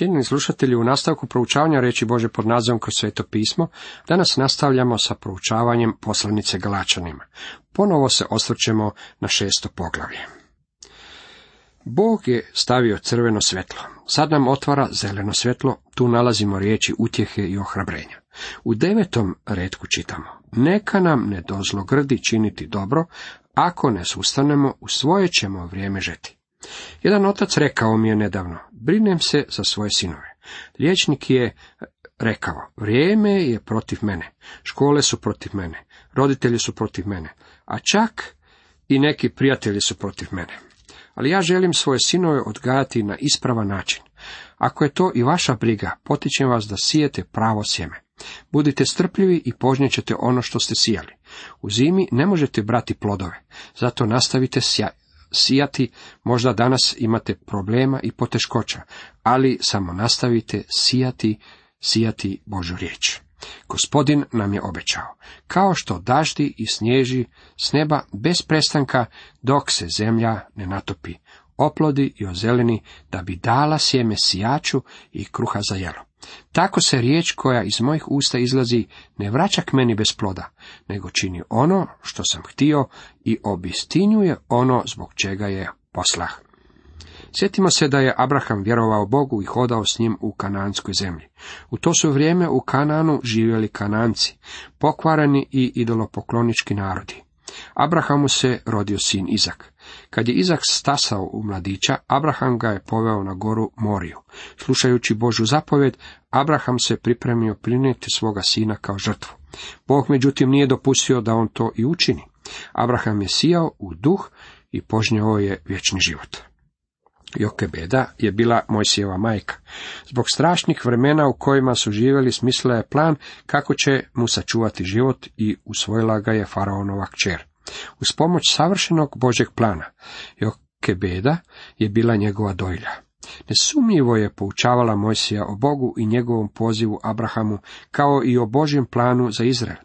Cijenjeni slušatelji, u nastavku proučavanja reći Bože pod nazivom kroz sveto pismo, danas nastavljamo sa proučavanjem poslanice Galačanima. Ponovo se osvrćemo na šesto poglavlje. Bog je stavio crveno svjetlo. Sad nam otvara zeleno svjetlo, tu nalazimo riječi utjehe i ohrabrenja. U devetom redku čitamo. Neka nam ne dozlogrdi činiti dobro, ako ne sustanemo, u svoje ćemo vrijeme žeti. Jedan otac rekao mi je nedavno, brinem se za svoje sinove. Liječnik je rekao, vrijeme je protiv mene, škole su protiv mene, roditelji su protiv mene, a čak i neki prijatelji su protiv mene. Ali ja želim svoje sinove odgajati na ispravan način. Ako je to i vaša briga, potičem vas da sijete pravo sjeme. Budite strpljivi i požnjećete ono što ste sijali. U zimi ne možete brati plodove, zato nastavite sijati, možda danas imate problema i poteškoća, ali samo nastavite sijati, sijati Božu riječ. Gospodin nam je obećao, kao što daždi i snježi s neba bez prestanka dok se zemlja ne natopi, oplodi i ozeleni da bi dala sjeme sijaču i kruha za jelo. Tako se riječ koja iz mojih usta izlazi ne vraća k meni bez ploda, nego čini ono što sam htio i obistinjuje ono zbog čega je poslah. Sjetimo se da je Abraham vjerovao Bogu i hodao s njim u kananskoj zemlji. U to su vrijeme u Kananu živjeli kananci, pokvareni i idolopoklonički narodi. Abrahamu se rodio sin Izak. Kad je Izak stasao u mladića, Abraham ga je poveo na goru Moriju. Slušajući Božu zapovjed, Abraham se pripremio prinijeti svoga sina kao žrtvu. Bog međutim nije dopustio da on to i učini. Abraham je sijao u duh i požnjao je vječni život. Jokebeda je bila Mojsijeva majka. Zbog strašnih vremena u kojima su živjeli smislila je plan kako će mu sačuvati život i usvojila ga je faraonova kćer. Uz pomoć savršenog Božeg plana, Jokebeda je bila njegova dojlja. Nesumnjivo je poučavala Mojsija o Bogu i njegovom pozivu Abrahamu, kao i o Božjem planu za Izrael.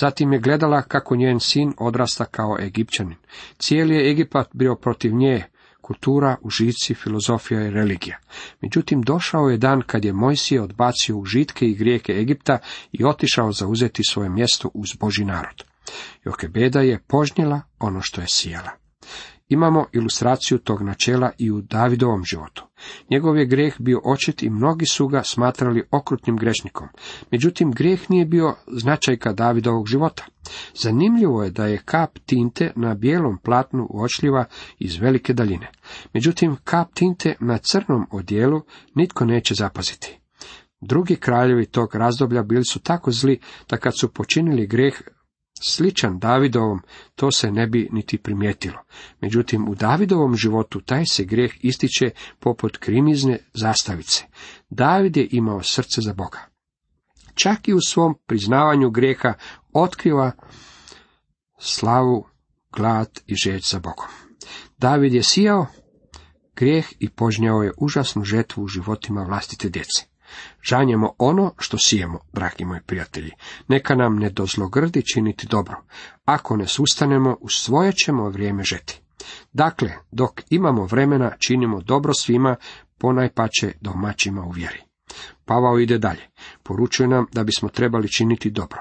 Zatim je gledala kako njen sin odrasta kao Egipćanin. Cijeli je Egipat bio protiv nje, kultura, užici, filozofija i religija. Međutim, došao je dan kad je Mojsije odbacio užitke i grijeke Egipta i otišao zauzeti svoje mjesto uz Boži narod. Jokebeda je požnjela ono što je sijala. Imamo ilustraciju tog načela i u Davidovom životu. Njegov je grijeh bio očit i mnogi su ga smatrali okrutnim grešnikom. Međutim, grijeh nije bio značajka Davidovog života. Zanimljivo je da je kap tinte na bijelom platnu uočljiva iz velike daljine. Međutim, kap tinte na crnom odijelu nitko neće zapaziti. Drugi kraljevi tog razdoblja bili su tako zli da kad su počinili grijeh sličan Davidovom, to se ne bi niti primijetilo. Međutim, u Davidovom životu taj se grijeh ističe poput krimizne zastavice. David je imao srce za Boga. Čak i u svom priznavanju grijeha otkriva slavu, glad i žeć za Bogom. David je sijao grijeh i požnjao je užasnu žetvu u životima vlastite djece. Žanjemo ono što sijemo, dragi moji prijatelji. Neka nam ne dozlogrdi činiti dobro. Ako ne sustanemo, u svoje ćemo vrijeme žeti. Dakle, dok imamo vremena, činimo dobro svima, ponajpače domaćima u vjeri. Pavao ide dalje. Poručuje nam da bismo trebali činiti dobro.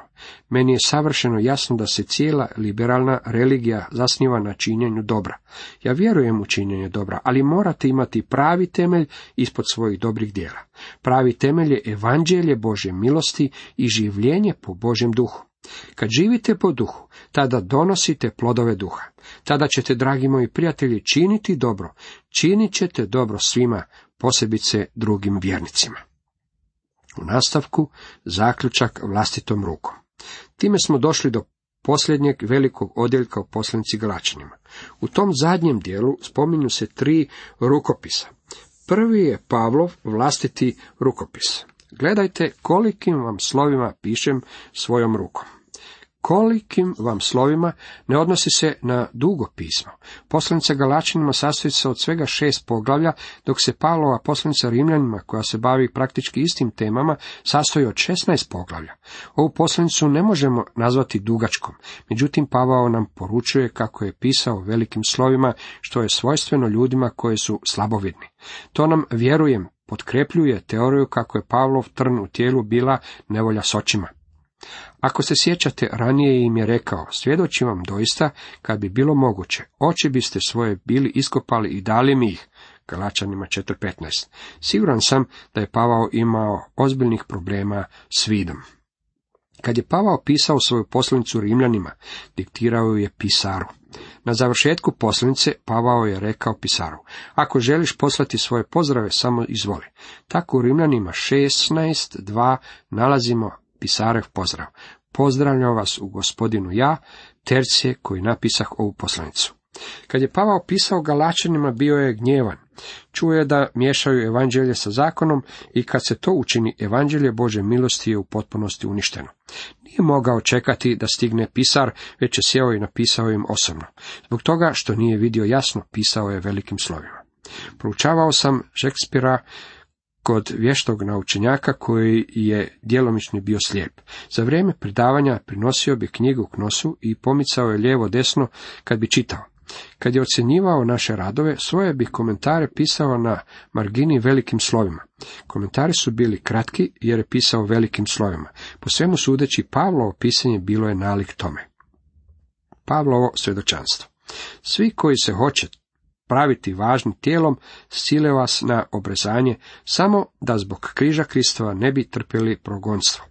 Meni je savršeno jasno da se cijela liberalna religija zasniva na činjenju dobra. Ja vjerujem u činjenje dobra, ali morate imati pravi temelj ispod svojih dobrih djela. Pravi temelj je evanđelje Božje milosti i življenje po Božjem duhu. Kad živite po duhu, tada donosite plodove duha. Tada ćete, dragi moji prijatelji, činiti dobro. Činit ćete dobro svima, posebice drugim vjernicima. U nastavku zaključak vlastitom rukom. Time smo došli do posljednjeg velikog odjeljka u poslanici Galačanima. U tom zadnjem dijelu spominju se tri rukopisa. Prvi je Pavlov vlastiti rukopis. Gledajte kolikim vam slovima pišem svojom rukom kolikim vam slovima ne odnosi se na dugo pismo. Poslanica Galačanima sastoji se od svega šest poglavlja, dok se Pavlova poslanica Rimljanima, koja se bavi praktički istim temama, sastoji od šesnaest poglavlja. Ovu poslanicu ne možemo nazvati dugačkom, međutim Pavao nam poručuje kako je pisao velikim slovima, što je svojstveno ljudima koji su slabovidni. To nam, vjerujem, potkrepljuje teoriju kako je Pavlov trn u tijelu bila nevolja s očima. Ako se sjećate, ranije im je rekao, svjedočim vam doista, kad bi bilo moguće, oči biste svoje bili iskopali i dali mi ih, Galačanima 4.15. Siguran sam da je Pavao imao ozbiljnih problema s vidom. Kad je Pavao pisao svoju poslanicu Rimljanima, diktirao je pisaru. Na završetku poslanice Pavao je rekao pisaru, ako želiš poslati svoje pozdrave, samo izvoli. Tako u Rimljanima 16.2 nalazimo pisarev pozdrav. Pozdravljam vas u gospodinu ja, tercije koji napisah ovu poslanicu. Kad je Pavao pisao Galačanima, bio je gnjevan. Čuje da miješaju evanđelje sa zakonom i kad se to učini, evanđelje Bože milosti je u potpunosti uništeno. Nije mogao čekati da stigne pisar, već je sjeo i napisao im osobno. Zbog toga što nije vidio jasno, pisao je velikim slovima. Proučavao sam Šekspira kod vještog naučenjaka koji je djelomično bio slijep. Za vrijeme predavanja prinosio bi knjigu k nosu i pomicao je lijevo desno kad bi čitao. Kad je ocjenjivao naše radove, svoje bih komentare pisao na margini velikim slovima. Komentari su bili kratki jer je pisao velikim slovima. Po svemu sudeći, Pavlovo pisanje bilo je nalik tome. Pavlovo svjedočanstvo. Svi koji se hoće praviti važnim tijelom, sile vas na obrezanje, samo da zbog križa Kristova ne bi trpjeli progonstvo.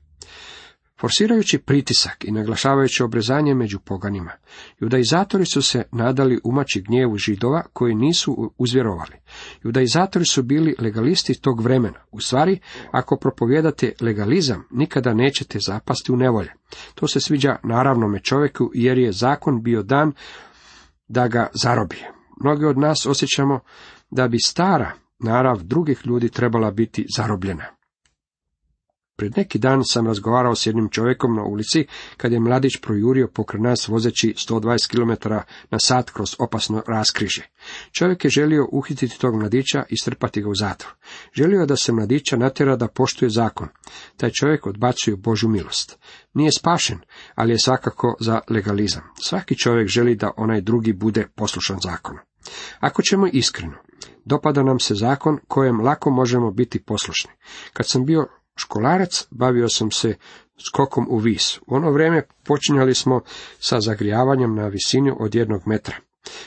Forsirajući pritisak i naglašavajući obrezanje među poganima, judaizatori su se nadali umaći gnjevu židova koji nisu uzvjerovali. Judaizatori su bili legalisti tog vremena. U stvari, ako propovjedate legalizam, nikada nećete zapasti u nevolje. To se sviđa naravnome čovjeku jer je zakon bio dan da ga zarobi. Mnogi od nas osjećamo da bi stara narav drugih ljudi trebala biti zarobljena. Pred neki dan sam razgovarao s jednim čovjekom na ulici kad je mladić projurio pokraj nas vozeći 120 km na sat kroz opasno raskriže. Čovjek je želio uhititi tog mladića i strpati ga u zatvor. Želio je da se mladića natjera da poštuje zakon. Taj čovjek odbacuje Božu milost. Nije spašen, ali je svakako za legalizam. Svaki čovjek želi da onaj drugi bude poslušan zakonu. Ako ćemo iskreno, dopada nam se zakon kojem lako možemo biti poslušni. Kad sam bio školarac, bavio sam se skokom u vis. U ono vrijeme počinjali smo sa zagrijavanjem na visini od jednog metra.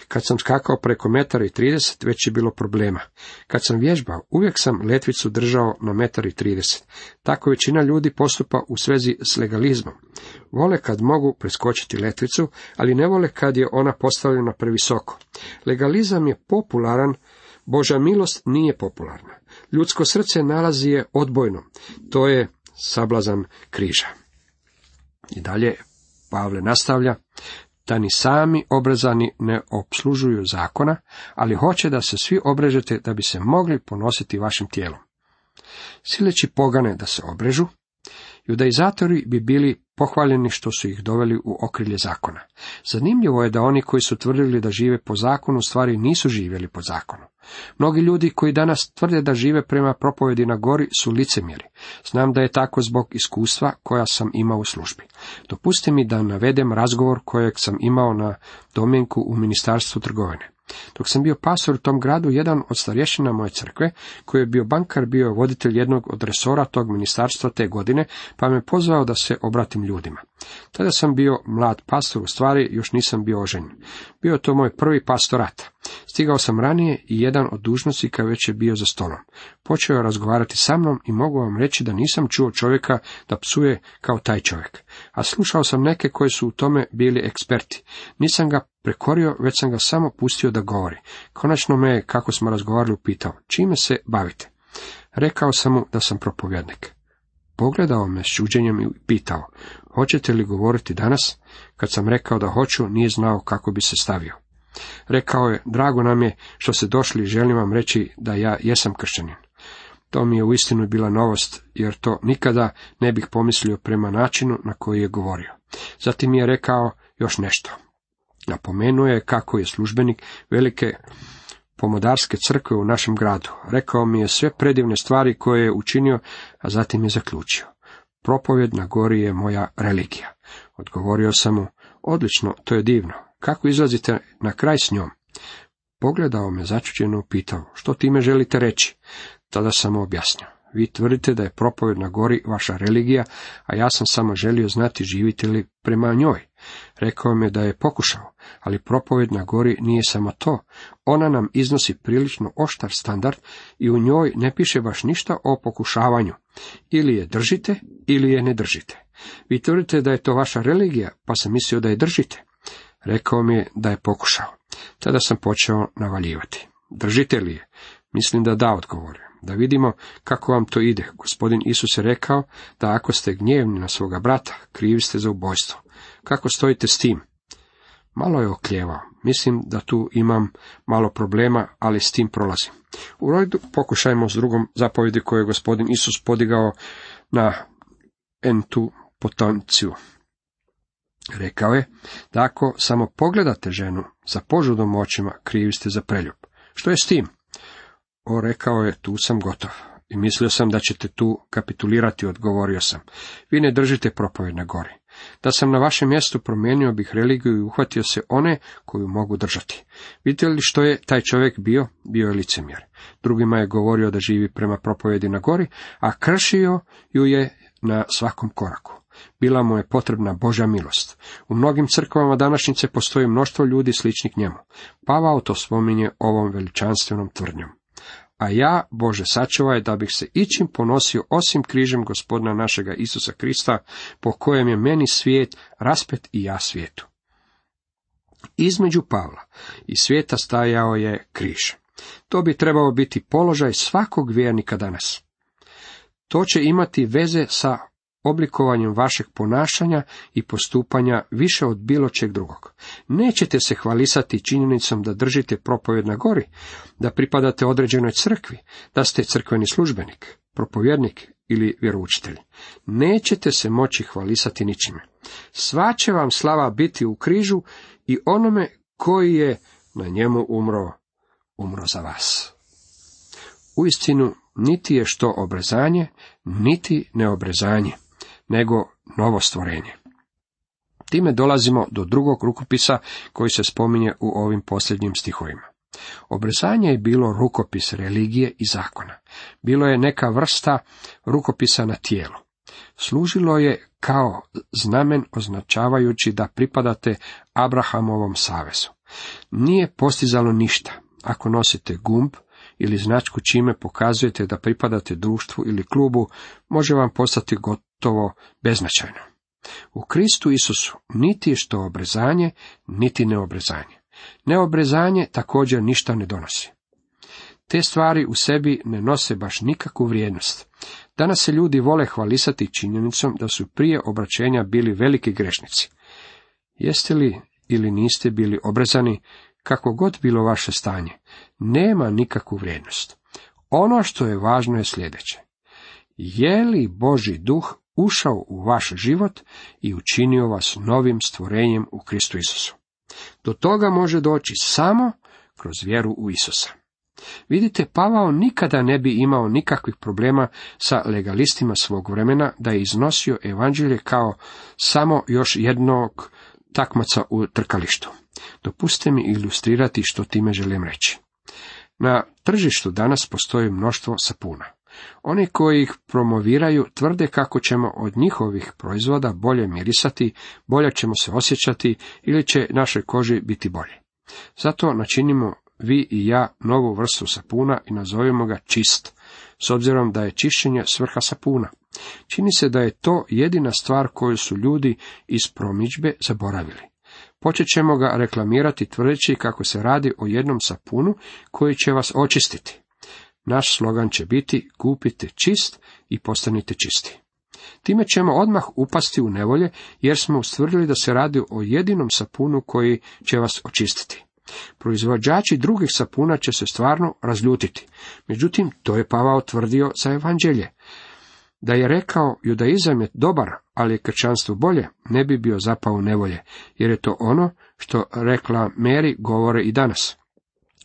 Kad sam skakao preko metara i trideset, već je bilo problema. Kad sam vježbao, uvijek sam letvicu držao na metar i trideset. Tako većina ljudi postupa u svezi s legalizmom. Vole kad mogu preskočiti letvicu, ali ne vole kad je ona postavljena previsoko. Legalizam je popularan, Boža milost nije popularna. Ljudsko srce nalazi je odbojno. To je sablazan križa. I dalje Pavle nastavlja, da ni sami obrezani ne obslužuju zakona, ali hoće da se svi obrežete da bi se mogli ponositi vašim tijelom. Sileći pogane da se obrežu, judaizatori bi bili pohvaljeni što su ih doveli u okrilje zakona. Zanimljivo je da oni koji su tvrdili da žive po zakonu, stvari nisu živjeli po zakonu. Mnogi ljudi koji danas tvrde da žive prema propovedi na gori su licemjeri. Znam da je tako zbog iskustva koja sam imao u službi. Dopustite mi da navedem razgovor kojeg sam imao na domjenku u Ministarstvu trgovine. Dok sam bio pastor u tom gradu, jedan od starješina moje crkve, koji je bio bankar, bio voditelj jednog od resora tog ministarstva te godine, pa me pozvao da se obratim ljudima. Tada sam bio mlad pastor, u stvari još nisam bio oženjen. Bio je to moj prvi pastorat. Stigao sam ranije i jedan od dužnosnika već je bio za stolom. Počeo je razgovarati sa mnom i mogu vam reći da nisam čuo čovjeka da psuje kao taj čovjek. A slušao sam neke koji su u tome bili eksperti. Nisam ga prekorio, već sam ga samo pustio da govori. Konačno me je, kako smo razgovarali, upitao, čime se bavite? Rekao sam mu da sam propovjednik. Pogledao me s čuđenjem i pitao, hoćete li govoriti danas? Kad sam rekao da hoću, nije znao kako bi se stavio. Rekao je, drago nam je što ste došli i želim vam reći da ja jesam kršćanin. To mi je uistinu bila novost, jer to nikada ne bih pomislio prema načinu na koji je govorio. Zatim je rekao još nešto. Napomenuo je kako je službenik velike pomodarske crkve u našem gradu. Rekao mi je sve predivne stvari koje je učinio, a zatim je zaključio. Propovjed na gori je moja religija. Odgovorio sam mu, odlično, to je divno. Kako izlazite na kraj s njom? Pogledao me začuđeno pitao, što time želite reći? Tada sam mu objasnio. Vi tvrdite da je propoved na gori vaša religija, a ja sam samo želio znati živite li prema njoj. Rekao mi je da je pokušao, ali propoved na gori nije samo to. Ona nam iznosi prilično oštar standard i u njoj ne piše baš ništa o pokušavanju. Ili je držite, ili je ne držite. Vi tvrdite da je to vaša religija, pa sam mislio da je držite. Rekao mi je da je pokušao. Tada sam počeo navaljivati. Držite li je? Mislim da da, odgovorio. Da vidimo kako vam to ide. Gospodin Isus je rekao da ako ste gnjevni na svoga brata, krivi ste za ubojstvo. Kako stojite s tim? Malo je okljevao. Mislim da tu imam malo problema, ali s tim prolazim. U redu pokušajmo s drugom zapovjedi koju je gospodin Isus podigao na entu potenciju. Rekao je da ako samo pogledate ženu za požudom očima, krivi ste za preljub. Što je s tim? O, rekao je, tu sam gotov. I mislio sam da ćete tu kapitulirati, odgovorio sam. Vi ne držite propoved na gori. Da sam na vašem mjestu promijenio bih religiju i uhvatio se one koju mogu držati. Vidite li što je taj čovjek bio? Bio je licemjer. Drugima je govorio da živi prema propovedi na gori, a kršio ju je na svakom koraku. Bila mu je potrebna Božja milost. U mnogim crkvama današnjice postoji mnoštvo ljudi sličnih njemu. Pavao to spominje ovom veličanstvenom tvrdnjom. A ja, Bože, sačuvaj da bih se ičim ponosio osim križem gospodina našega Isusa Krista, po kojem je meni svijet raspet i ja svijetu. Između Pavla i svijeta stajao je križ. To bi trebao biti položaj svakog vjernika danas. To će imati veze sa oblikovanjem vašeg ponašanja i postupanja više od bilo čeg drugog. Nećete se hvalisati činjenicom da držite propovjed na gori, da pripadate određenoj crkvi, da ste crkveni službenik, propovjednik ili vjeroučitelj. Nećete se moći hvalisati ničime. Sva će vam slava biti u križu i onome koji je na njemu umro, umro za vas. Uistinu, niti je što obrezanje, niti neobrezanje nego novo stvorenje. Time dolazimo do drugog rukopisa koji se spominje u ovim posljednjim stihovima. Obrezanje je bilo rukopis religije i zakona. Bilo je neka vrsta rukopisa na tijelu. Služilo je kao znamen označavajući da pripadate Abrahamovom savezu. Nije postizalo ništa ako nosite gumb ili značku čime pokazujete da pripadate društvu ili klubu, može vam postati gotovo beznačajno. U Kristu Isusu niti što obrezanje, niti neobrezanje. Neobrezanje također ništa ne donosi. Te stvari u sebi ne nose baš nikakvu vrijednost. Danas se ljudi vole hvalisati činjenicom da su prije obraćenja bili veliki grešnici. Jeste li ili niste bili obrezani, kako god bilo vaše stanje, nema nikakvu vrijednost. Ono što je važno je sljedeće. Je li Boži duh ušao u vaš život i učinio vas novim stvorenjem u Kristu Isusu? Do toga može doći samo kroz vjeru u Isusa. Vidite, Pavao nikada ne bi imao nikakvih problema sa legalistima svog vremena da je iznosio evanđelje kao samo još jednog takmaca u trkalištu. Dopustite mi ilustrirati što time želim reći. Na tržištu danas postoji mnoštvo sapuna. Oni koji ih promoviraju tvrde kako ćemo od njihovih proizvoda bolje mirisati, bolje ćemo se osjećati ili će našoj koži biti bolje. Zato načinimo vi i ja novu vrstu sapuna i nazovemo ga čist, s obzirom da je čišćenje svrha sapuna. Čini se da je to jedina stvar koju su ljudi iz promičbe zaboravili. Počet ćemo ga reklamirati tvrdeći kako se radi o jednom sapunu koji će vas očistiti. Naš slogan će biti kupite čist i postanite čisti. Time ćemo odmah upasti u nevolje jer smo ustvrdili da se radi o jedinom sapunu koji će vas očistiti. Proizvođači drugih sapuna će se stvarno razljutiti. Međutim, to je Pavao tvrdio za evanđelje. Da je rekao judaizam je dobar, ali je kršćanstvo bolje, ne bi bio zapao u nevolje, jer je to ono što rekla Meri govore i danas.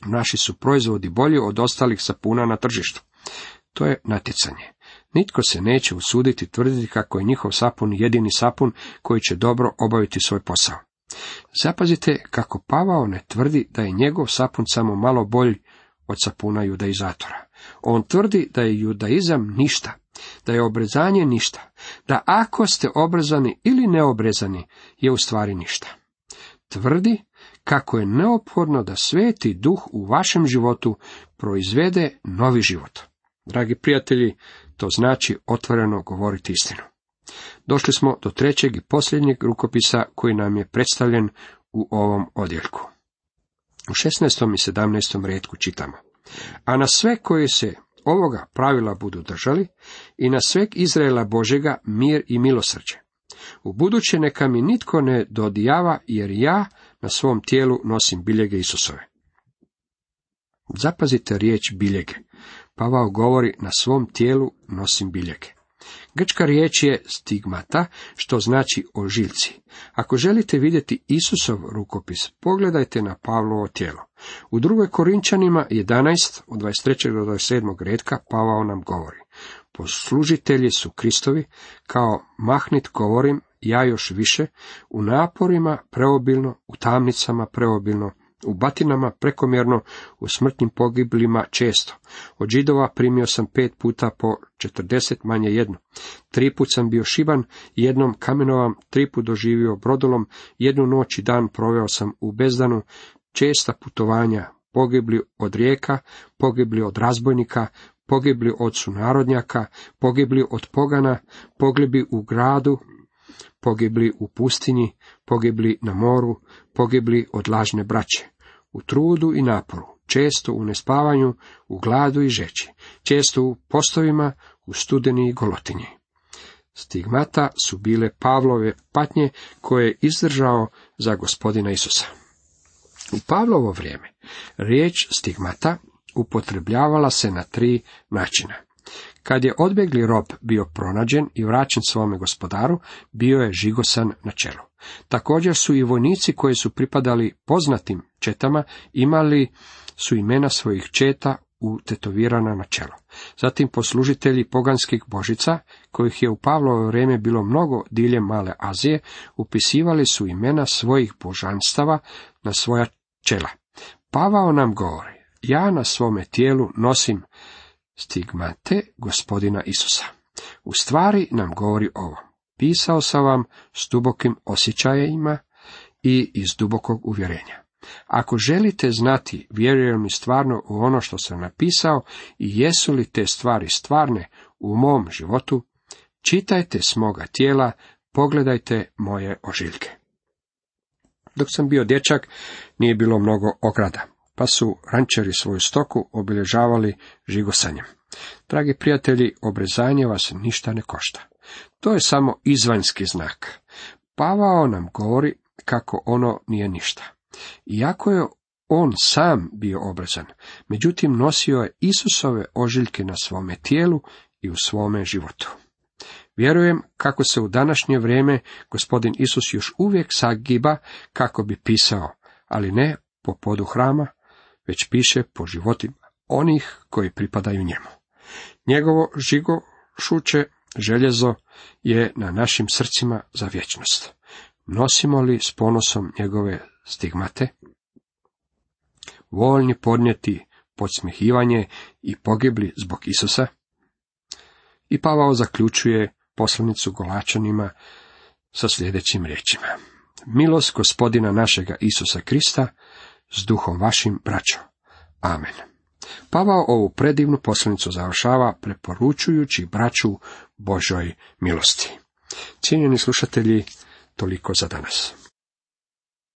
Naši su proizvodi bolji od ostalih sapuna na tržištu. To je natjecanje. Nitko se neće usuditi tvrditi kako je njihov sapun jedini sapun koji će dobro obaviti svoj posao. Zapazite kako Pavao ne tvrdi da je njegov sapun samo malo bolji od sapuna judaizatora. On tvrdi da je judaizam ništa, da je obrezanje ništa, da ako ste obrezani ili neobrezani je u stvari ništa. Tvrdi kako je neophodno da sveti duh u vašem životu proizvede novi život. Dragi prijatelji, to znači otvoreno govoriti istinu. Došli smo do trećeg i posljednjeg rukopisa koji nam je predstavljen u ovom odjeljku. U 16. i 17. redku čitamo. A na sve koje se ovoga pravila budu držali i na sveg Izraela Božega mir i milosrđe. U buduće neka mi nitko ne dodijava, jer ja na svom tijelu nosim biljege Isusove. Zapazite riječ biljege. Pavao govori na svom tijelu nosim biljege. Grčka riječ je stigmata, što znači ožiljci. Ako želite vidjeti Isusov rukopis, pogledajte na Pavlovo tijelo. U drugoj Korinčanima 11, od 23. do 27. redka, Pavao nam govori. Poslužitelji su Kristovi, kao mahnit govorim, ja još više, u naporima preobilno, u tamnicama preobilno, u batinama prekomjerno, u smrtnim pogiblima često. Od židova primio sam pet puta po četrdeset manje jedno. Tri put sam bio šiban, jednom kamenovam, tri put doživio brodolom, jednu noć i dan proveo sam u bezdanu, česta putovanja, pogibli od rijeka, pogibli od razbojnika, pogibli od sunarodnjaka, pogibli od pogana, pogibli u gradu, pogibli u pustinji, pogibli na moru, pogibli od lažne braće, u trudu i naporu, često u nespavanju, u gladu i žeći, često u postovima, u studeni i golotinji. Stigmata su bile Pavlove patnje koje je izdržao za gospodina Isusa. U Pavlovo vrijeme riječ stigmata upotrebljavala se na tri načina. Kad je odbjegli rob bio pronađen i vraćen svome gospodaru, bio je žigosan na čelu. Također su i vojnici koji su pripadali poznatim četama imali su imena svojih četa utetovirana na čelo. Zatim poslužitelji poganskih božica, kojih je u Pavlovo vrijeme bilo mnogo diljem Male Azije, upisivali su imena svojih božanstava na svoja čela. Pavao nam govori, ja na svome tijelu nosim stigmate gospodina Isusa. U stvari nam govori ovo. Pisao sam vam s dubokim osjećajima i iz dubokog uvjerenja. Ako želite znati, vjerujem li stvarno u ono što sam napisao i jesu li te stvari stvarne u mom životu, čitajte s moga tijela, pogledajte moje ožiljke. Dok sam bio dječak, nije bilo mnogo ograda pa su rančeri svoju stoku obilježavali žigosanjem. Dragi prijatelji, obrezanje vas ništa ne košta. To je samo izvanjski znak. Pavao nam govori kako ono nije ništa. Iako je on sam bio obrezan, međutim nosio je Isusove ožiljke na svome tijelu i u svome životu. Vjerujem kako se u današnje vrijeme gospodin Isus još uvijek sagiba kako bi pisao, ali ne po podu hrama, već piše po životima onih koji pripadaju njemu. Njegovo žigo šuće željezo je na našim srcima za vječnost. Nosimo li s ponosom njegove stigmate? Voljni podnijeti podsmihivanje i pogibli zbog Isusa? I Pavao zaključuje poslanicu Golačanima sa sljedećim riječima. Milost gospodina našega Isusa Krista s duhom vašim, braćo. Amen. Pavao ovu predivnu poslanicu završava preporučujući braću Božoj milosti. Cijenjeni slušatelji, toliko za danas.